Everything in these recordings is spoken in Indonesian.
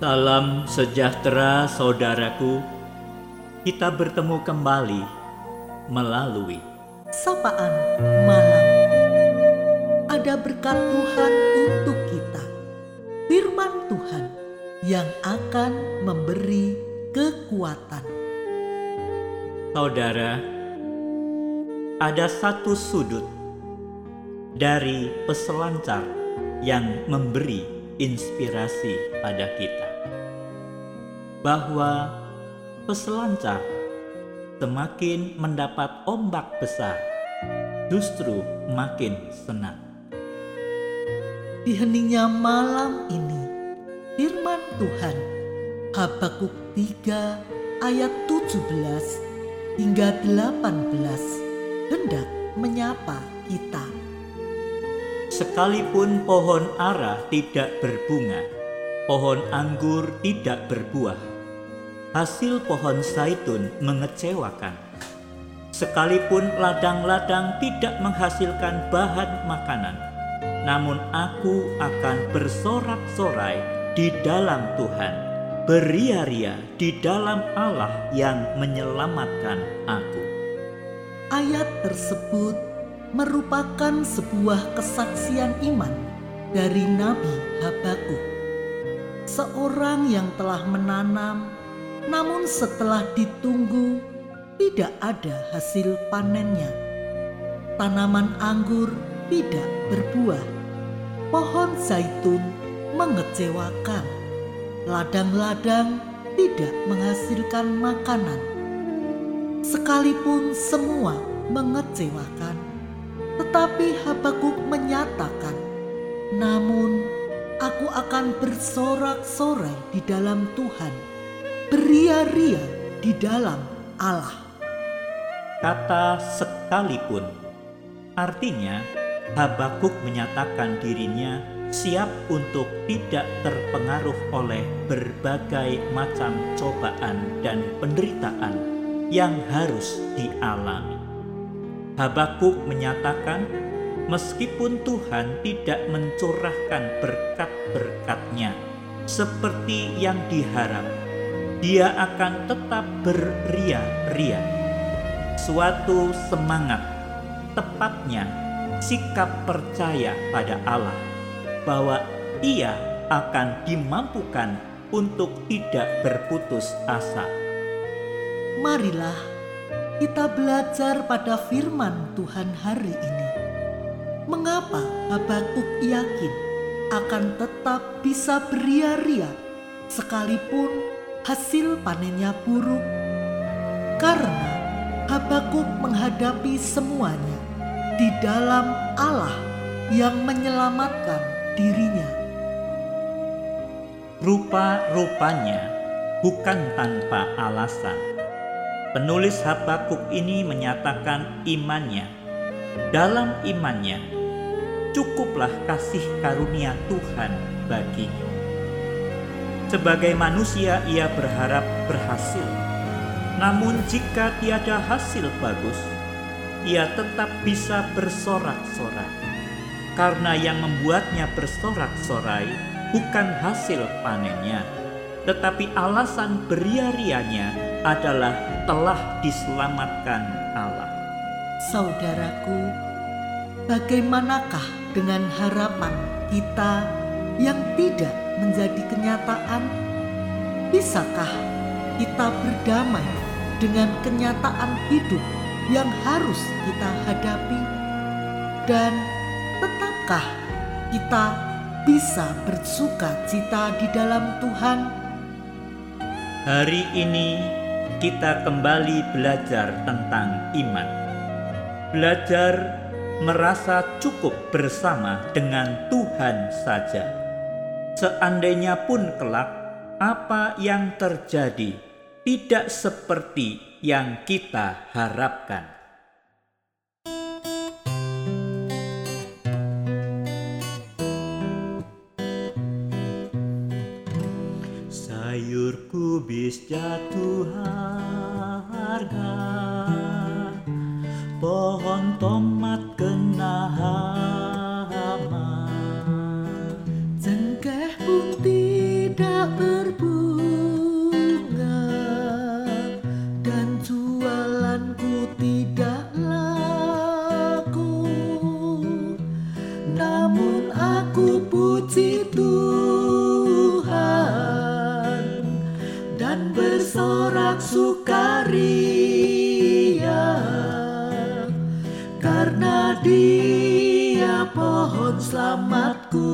Salam sejahtera saudaraku. Kita bertemu kembali melalui sapaan malam. Ada berkat Tuhan untuk kita. Firman Tuhan yang akan memberi kekuatan. saudara. Ada satu sudut dari peselancar yang memberi inspirasi pada kita bahwa peselancar semakin mendapat ombak besar justru makin senang. Di heningnya malam ini, firman Tuhan Habakuk 3 ayat 17 hingga 18 hendak menyapa kita. Sekalipun pohon ara tidak berbunga, pohon anggur tidak berbuah, hasil pohon zaitun mengecewakan. Sekalipun ladang-ladang tidak menghasilkan bahan makanan, namun aku akan bersorak-sorai di dalam Tuhan, beria-ria di dalam Allah yang menyelamatkan aku. Ayat tersebut merupakan sebuah kesaksian iman dari Nabi Habakuk. Seorang yang telah menanam, namun setelah ditunggu tidak ada hasil panennya. Tanaman anggur tidak berbuah, pohon zaitun mengecewakan, ladang-ladang tidak menghasilkan makanan. Sekalipun semua mengecewakan, tetapi Habakuk menyatakan, "Namun aku akan bersorak-sorai di dalam Tuhan, beria-ria di dalam Allah." Kata sekalipun artinya Habakuk menyatakan dirinya siap untuk tidak terpengaruh oleh berbagai macam cobaan dan penderitaan yang harus dialami. Habakuk menyatakan meskipun Tuhan tidak mencurahkan berkat-berkatnya seperti yang diharap, dia akan tetap beria-ria. Suatu semangat, tepatnya sikap percaya pada Allah bahwa ia akan dimampukan untuk tidak berputus asa. Marilah kita belajar pada firman Tuhan hari ini. Mengapa Habakuk yakin akan tetap bisa beria-ria sekalipun hasil panennya buruk? Karena Habakuk menghadapi semuanya di dalam Allah yang menyelamatkan dirinya. Rupa-rupanya bukan tanpa alasan. Penulis Habakuk ini menyatakan imannya. Dalam imannya, cukuplah kasih karunia Tuhan baginya. Sebagai manusia ia berharap berhasil. Namun jika tiada hasil bagus, ia tetap bisa bersorak-sorai. Karena yang membuatnya bersorak-sorai bukan hasil panennya, tetapi alasan beria-rianya adalah telah diselamatkan Allah. Saudaraku, bagaimanakah dengan harapan kita yang tidak menjadi kenyataan? Bisakah kita berdamai dengan kenyataan hidup yang harus kita hadapi? Dan tetapkah kita bisa bersuka cita di dalam Tuhan? Hari ini kita kembali belajar tentang iman. Belajar merasa cukup bersama dengan Tuhan saja. Seandainya pun kelak apa yang terjadi tidak seperti yang kita harapkan. Sayur kubis jatuh harga Pohon tomat kena hama pohon selamatku.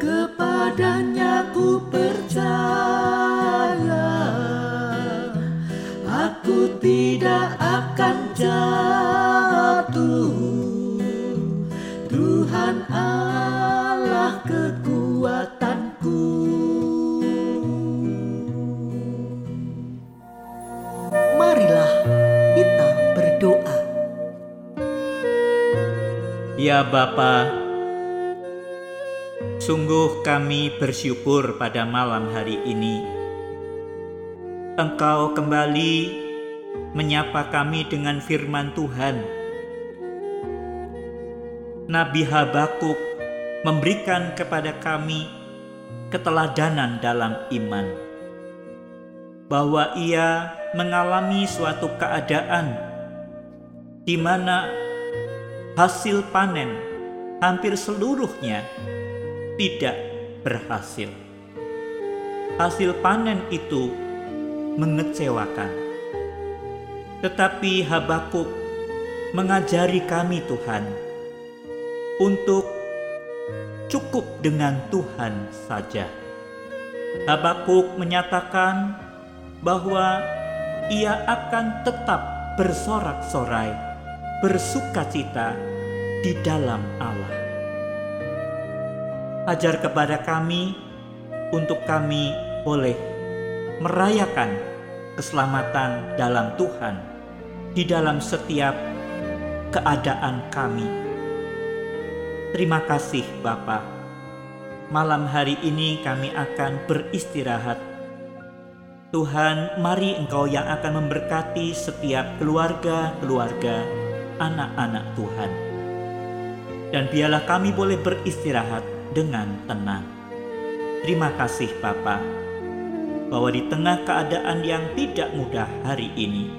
Kepadanya ku percaya, aku tidak akan jatuh. Ya Bapa, sungguh kami bersyukur pada malam hari ini. Engkau kembali menyapa kami dengan firman Tuhan. Nabi Habakuk memberikan kepada kami keteladanan dalam iman, bahwa ia mengalami suatu keadaan di mana hasil panen hampir seluruhnya tidak berhasil. Hasil panen itu mengecewakan. Tetapi Habakuk mengajari kami Tuhan untuk cukup dengan Tuhan saja. Habakuk menyatakan bahwa ia akan tetap bersorak-sorai, bersukacita di dalam Allah. Ajar kepada kami untuk kami boleh merayakan keselamatan dalam Tuhan di dalam setiap keadaan kami. Terima kasih Bapa. Malam hari ini kami akan beristirahat Tuhan, mari Engkau yang akan memberkati setiap keluarga-keluarga anak-anak Tuhan. Dan biarlah kami boleh beristirahat dengan tenang. Terima kasih Bapa, bahwa di tengah keadaan yang tidak mudah hari ini,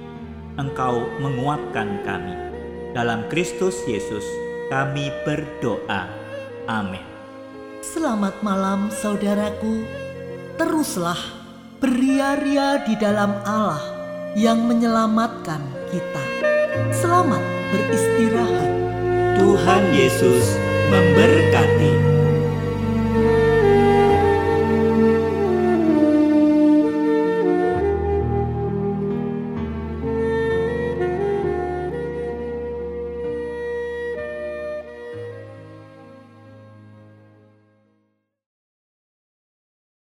Engkau menguatkan kami. Dalam Kristus Yesus, kami berdoa. Amin. Selamat malam saudaraku. Teruslah beria-ria di dalam Allah yang menyelamatkan kita. Selamat beristirahat. Tuhan Yesus memberkati.